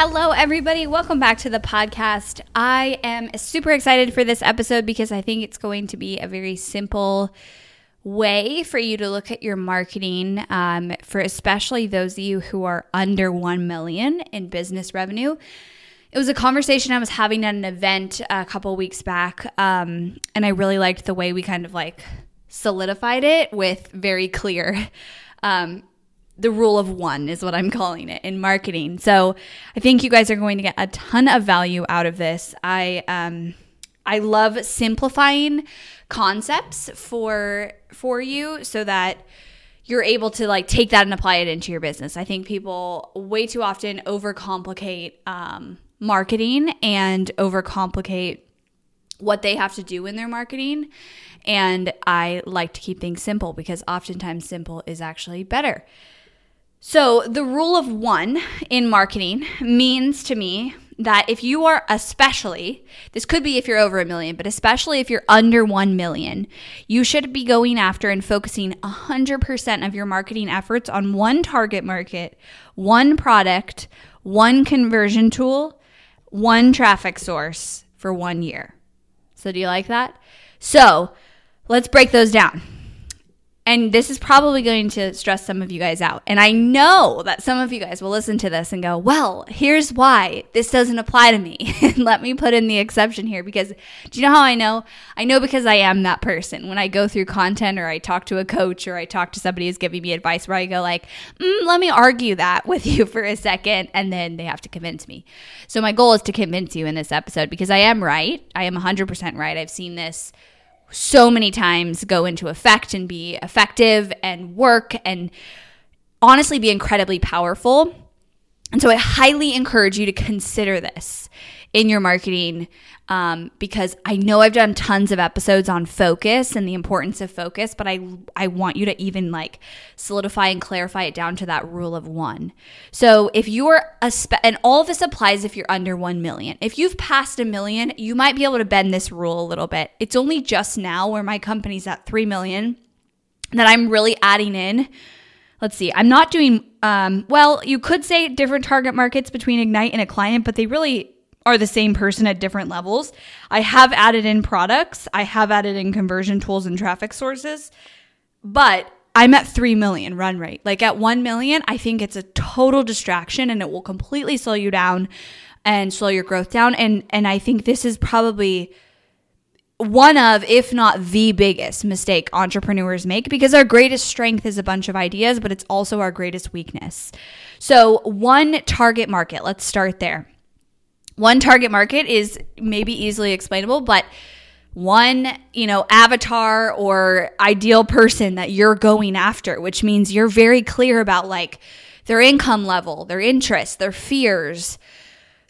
Hello, everybody. Welcome back to the podcast. I am super excited for this episode because I think it's going to be a very simple way for you to look at your marketing um, for especially those of you who are under 1 million in business revenue. It was a conversation I was having at an event a couple weeks back, um, and I really liked the way we kind of like solidified it with very clear um, the rule of one is what I'm calling it in marketing. So I think you guys are going to get a ton of value out of this. I um I love simplifying concepts for for you so that you're able to like take that and apply it into your business. I think people way too often overcomplicate um, marketing and overcomplicate what they have to do in their marketing. And I like to keep things simple because oftentimes simple is actually better. So, the rule of one in marketing means to me that if you are especially, this could be if you're over a million, but especially if you're under 1 million, you should be going after and focusing 100% of your marketing efforts on one target market, one product, one conversion tool, one traffic source for one year. So, do you like that? So, let's break those down. And this is probably going to stress some of you guys out. And I know that some of you guys will listen to this and go, well, here's why this doesn't apply to me. Let me put in the exception here because do you know how I know? I know because I am that person. When I go through content or I talk to a coach or I talk to somebody who's giving me advice where I go like, mm, let me argue that with you for a second. And then they have to convince me. So my goal is to convince you in this episode because I am right. I am 100% right. I've seen this so many times go into effect and be effective and work and honestly be incredibly powerful. And so I highly encourage you to consider this in your marketing um, because I know I've done tons of episodes on focus and the importance of focus, but I I want you to even like solidify and clarify it down to that rule of one. So if you're a spe- and all this applies if you're under one million. If you've passed a million, you might be able to bend this rule a little bit. It's only just now where my company's at three million that I'm really adding in let's see i'm not doing um, well you could say different target markets between ignite and a client but they really are the same person at different levels. I have added in products, I have added in conversion tools and traffic sources, but I'm at 3 million run rate. Like at 1 million, I think it's a total distraction and it will completely slow you down and slow your growth down and and I think this is probably one of, if not the biggest mistake entrepreneurs make because our greatest strength is a bunch of ideas, but it's also our greatest weakness. So, one target market, let's start there. One target market is maybe easily explainable, but one, you know, avatar or ideal person that you're going after, which means you're very clear about like their income level, their interests, their fears,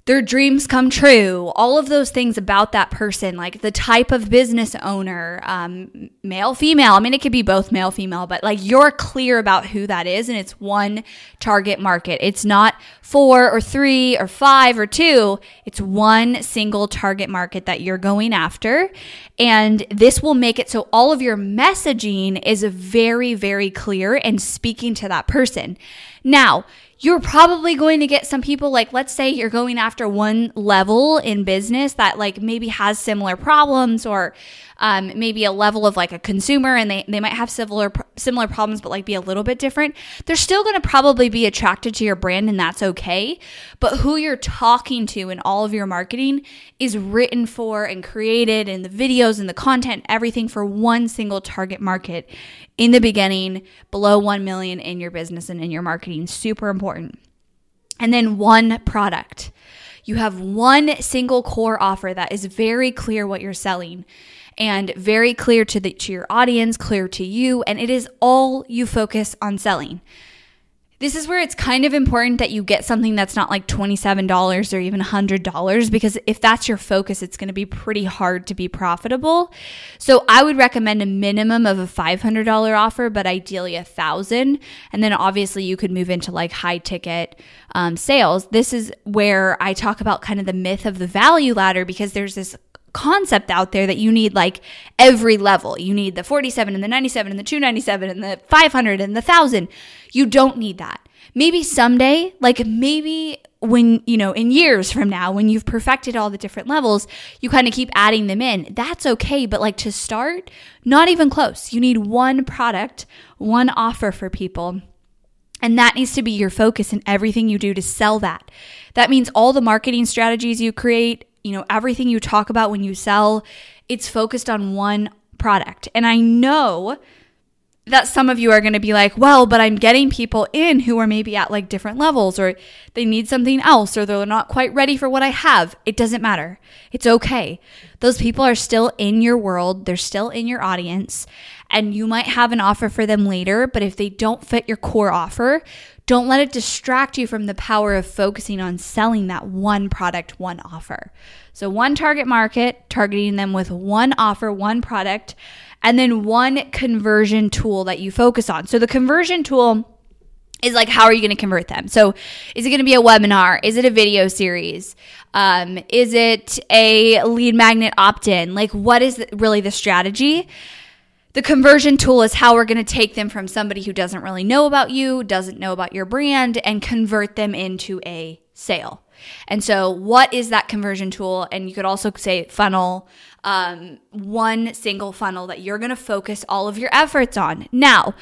their dreams come true, all of those things about that person, like the type of business owner, um, male, female. I mean, it could be both male, female, but like you're clear about who that is, and it's one target market. It's not four or three or five or two, it's one single target market that you're going after. And this will make it so all of your messaging is very, very clear and speaking to that person. Now, you're probably going to get some people like let's say you're going after one level in business that like maybe has similar problems or um, maybe a level of like a consumer and they, they might have similar similar problems but like be a little bit different they're still going to probably be attracted to your brand and that's okay. But who you're talking to in all of your marketing is written for and created and the videos and the content everything for one single target market in the beginning below 1 million in your business and in your marketing super important and then one product you have one single core offer that is very clear what you're selling and very clear to the to your audience, clear to you, and it is all you focus on selling. This is where it's kind of important that you get something that's not like $27 or even $100 because if that's your focus, it's going to be pretty hard to be profitable. So I would recommend a minimum of a $500 offer, but ideally a thousand. And then obviously you could move into like high ticket um, sales. This is where I talk about kind of the myth of the value ladder because there's this concept out there that you need like every level. You need the 47 and the 97 and the 297 and the 500 and the 1000. You don't need that. Maybe someday, like maybe when, you know, in years from now, when you've perfected all the different levels, you kind of keep adding them in. That's okay. But like to start, not even close. You need one product, one offer for people. And that needs to be your focus in everything you do to sell that. That means all the marketing strategies you create, you know, everything you talk about when you sell, it's focused on one product. And I know that some of you are going to be like, well, but I'm getting people in who are maybe at like different levels or they need something else or they're not quite ready for what I have. It doesn't matter. It's okay. Those people are still in your world, they're still in your audience, and you might have an offer for them later, but if they don't fit your core offer, don't let it distract you from the power of focusing on selling that one product, one offer. So, one target market, targeting them with one offer, one product, and then one conversion tool that you focus on. So, the conversion tool is like, how are you going to convert them? So, is it going to be a webinar? Is it a video series? Um, is it a lead magnet opt in? Like, what is really the strategy? The conversion tool is how we're going to take them from somebody who doesn't really know about you, doesn't know about your brand, and convert them into a sale. And so, what is that conversion tool? And you could also say funnel, um, one single funnel that you're going to focus all of your efforts on. Now,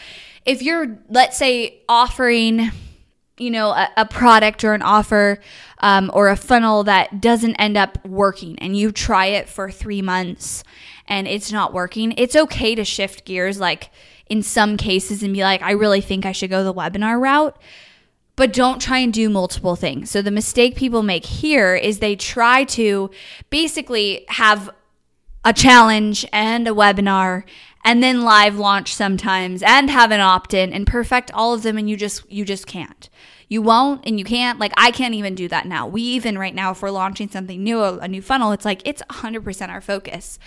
if you're, let's say, offering, you know, a, a product or an offer um, or a funnel that doesn't end up working and you try it for three months and it's not working, it's okay to shift gears like in some cases and be like, I really think I should go the webinar route. But don't try and do multiple things. So, the mistake people make here is they try to basically have a challenge and a webinar and then live launch sometimes and have an opt-in and perfect all of them and you just you just can't you won't and you can't. Like i can't even do that now. We even right now if we're launching something new a, a new funnel it's like it's 100% our focus.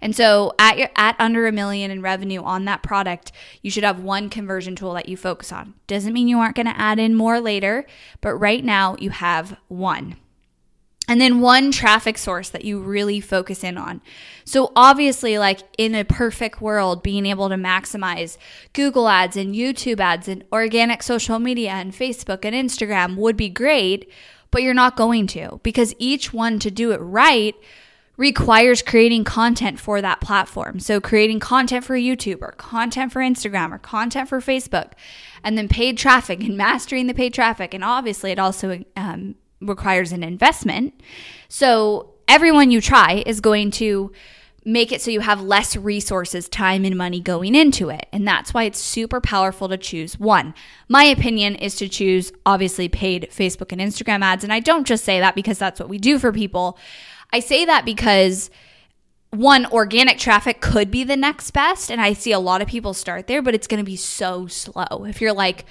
And so at your at under a million in revenue on that product you should have one conversion tool that you focus on. Doesn't mean you aren't going to add in more later but right now you have one and then one traffic source that you really focus in on. So, obviously, like in a perfect world, being able to maximize Google ads and YouTube ads and organic social media and Facebook and Instagram would be great, but you're not going to because each one to do it right requires creating content for that platform. So, creating content for YouTube or content for Instagram or content for Facebook, and then paid traffic and mastering the paid traffic. And obviously, it also um, requires an investment. So everyone you try is going to make it so you have less resources, time, and money going into it. And that's why it's super powerful to choose one. My opinion is to choose obviously paid Facebook and Instagram ads. And I don't just say that because that's what we do for people. I say that because one, organic traffic could be the next best. And I see a lot of people start there, but it's going to be so slow. If you're like,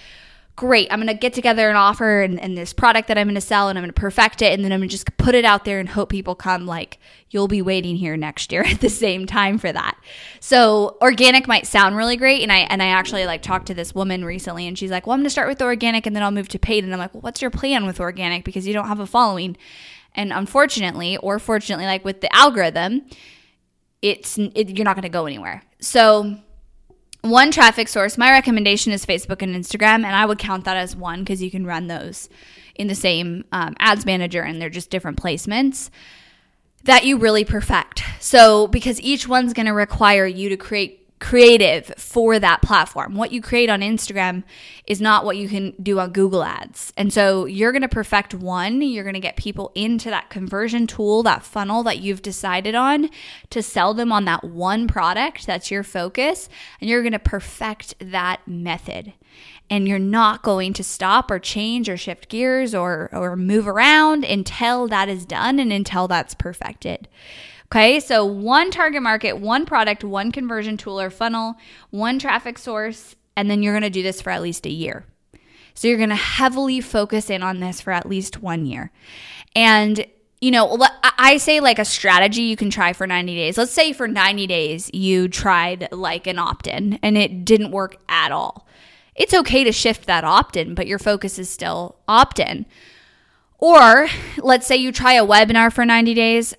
great, I'm going to get together an offer and, and this product that I'm going to sell and I'm going to perfect it. And then I'm going to just put it out there and hope people come. Like, you'll be waiting here next year at the same time for that. So organic might sound really great. And I, and I actually like talked to this woman recently and she's like, well, I'm going to start with organic and then I'll move to paid. And I'm like, well, what's your plan with organic? Because you don't have a following. And unfortunately, or fortunately, like with the algorithm, it's, it, you're not going to go anywhere. So one traffic source, my recommendation is Facebook and Instagram, and I would count that as one because you can run those in the same um, ads manager and they're just different placements that you really perfect. So, because each one's going to require you to create creative for that platform. What you create on Instagram is not what you can do on Google Ads. And so you're going to perfect one, you're going to get people into that conversion tool, that funnel that you've decided on to sell them on that one product that's your focus, and you're going to perfect that method. And you're not going to stop or change or shift gears or or move around until that is done and until that's perfected. Okay, so one target market, one product, one conversion tool or funnel, one traffic source, and then you're gonna do this for at least a year. So you're gonna heavily focus in on this for at least one year. And you know, I say like a strategy you can try for 90 days. Let's say for 90 days you tried like an opt in and it didn't work at all. It's okay to shift that opt in, but your focus is still opt in. Or let's say you try a webinar for 90 days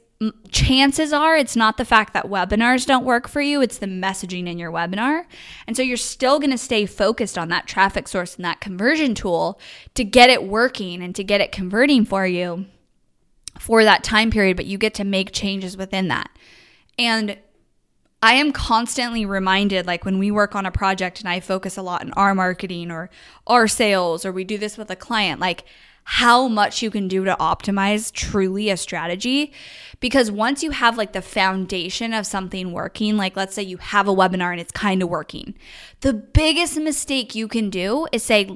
chances are it's not the fact that webinars don't work for you, it's the messaging in your webinar. And so you're still going to stay focused on that traffic source and that conversion tool to get it working and to get it converting for you for that time period, but you get to make changes within that. And I am constantly reminded, like when we work on a project and I focus a lot on our marketing or our sales, or we do this with a client, like how much you can do to optimize truly a strategy. Because once you have like the foundation of something working, like let's say you have a webinar and it's kind of working, the biggest mistake you can do is say,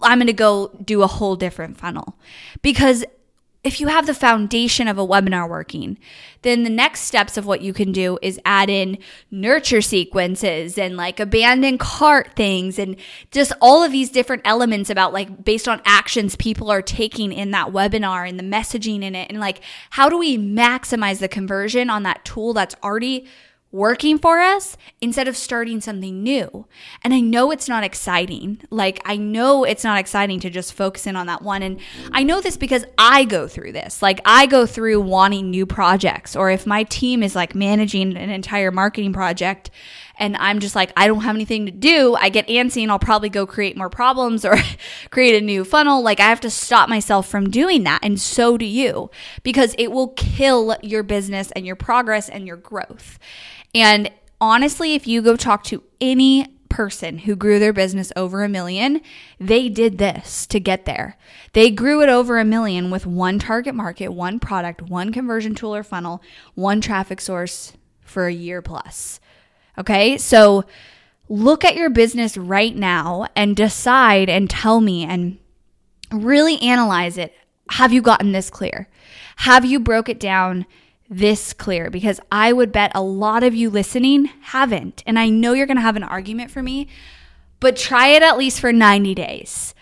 I'm going to go do a whole different funnel. Because if you have the foundation of a webinar working, then the next steps of what you can do is add in nurture sequences and like abandoned cart things and just all of these different elements about like based on actions people are taking in that webinar and the messaging in it. And like, how do we maximize the conversion on that tool that's already working for us instead of starting something new. And I know it's not exciting. Like, I know it's not exciting to just focus in on that one. And I know this because I go through this. Like, I go through wanting new projects, or if my team is like managing an entire marketing project and I'm just like, I don't have anything to do, I get antsy and I'll probably go create more problems or create a new funnel. Like, I have to stop myself from doing that. And so do you, because it will kill your business and your progress and your growth. And honestly, if you go talk to any person who grew their business over a million, they did this to get there. They grew it over a million with one target market, one product, one conversion tool or funnel, one traffic source for a year plus. Okay, so look at your business right now and decide and tell me and really analyze it. Have you gotten this clear? Have you broke it down this clear? Because I would bet a lot of you listening haven't. And I know you're going to have an argument for me, but try it at least for 90 days.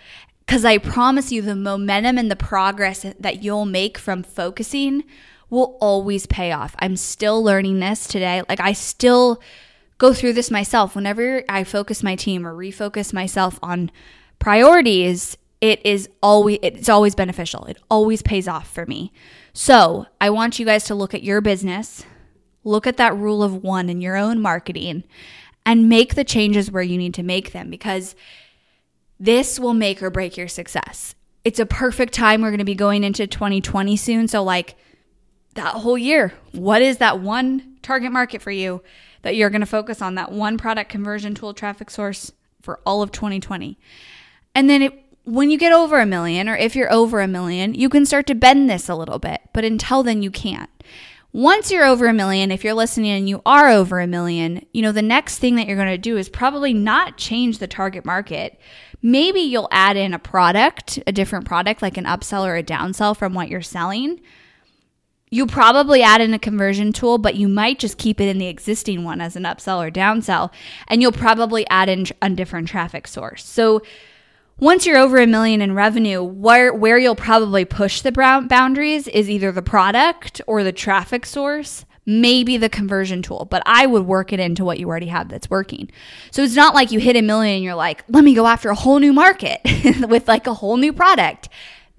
Because I promise you, the momentum and the progress that you'll make from focusing will always pay off. I'm still learning this today. Like, I still go through this myself. Whenever I focus my team or refocus myself on priorities, it is always it's always beneficial. It always pays off for me. So, I want you guys to look at your business, look at that rule of 1 in your own marketing and make the changes where you need to make them because this will make or break your success. It's a perfect time. We're going to be going into 2020 soon. So, like that whole year, what is that one target market for you? That you're going to focus on that one product conversion tool traffic source for all of 2020. And then it, when you get over a million, or if you're over a million, you can start to bend this a little bit. But until then, you can't. Once you're over a million, if you're listening and you are over a million, you know, the next thing that you're going to do is probably not change the target market. Maybe you'll add in a product, a different product, like an upsell or a downsell from what you're selling you probably add in a conversion tool, but you might just keep it in the existing one as an upsell or downsell. And you'll probably add in a different traffic source. So once you're over a million in revenue, where, where you'll probably push the boundaries is either the product or the traffic source, maybe the conversion tool, but I would work it into what you already have that's working. So it's not like you hit a million and you're like, let me go after a whole new market with like a whole new product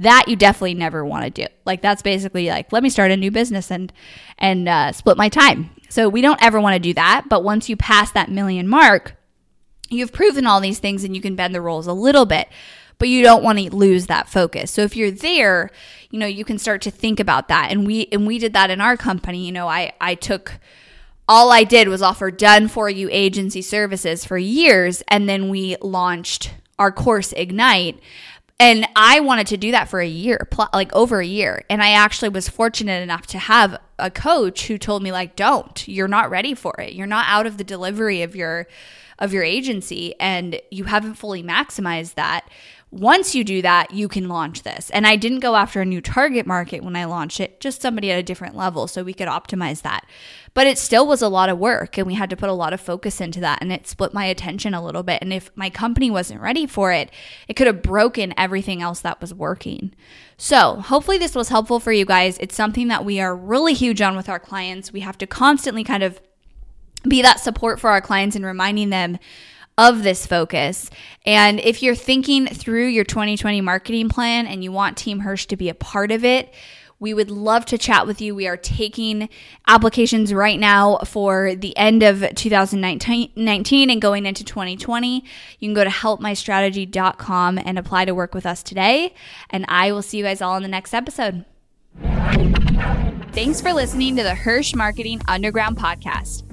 that you definitely never want to do. Like that's basically like let me start a new business and and uh, split my time. So we don't ever want to do that. But once you pass that million mark, you've proven all these things and you can bend the rules a little bit but you don't want to lose that focus. So if you're there, you know, you can start to think about that. And we and we did that in our company. You know, I I took all I did was offer done for you agency services for years and then we launched our course Ignite and I wanted to do that for a year, like over a year. And I actually was fortunate enough to have a coach who told me like don't. You're not ready for it. You're not out of the delivery of your of your agency and you haven't fully maximized that once you do that, you can launch this. And I didn't go after a new target market when I launched it, just somebody at a different level so we could optimize that. But it still was a lot of work and we had to put a lot of focus into that and it split my attention a little bit. And if my company wasn't ready for it, it could have broken everything else that was working. So, hopefully, this was helpful for you guys. It's something that we are really huge on with our clients. We have to constantly kind of be that support for our clients and reminding them of this focus. And if you're thinking through your 2020 marketing plan and you want Team Hirsch to be a part of it, we would love to chat with you. We are taking applications right now for the end of 2019 and going into 2020. You can go to helpmystrategy.com and apply to work with us today. And I will see you guys all in the next episode. Thanks for listening to the Hirsch Marketing Underground podcast.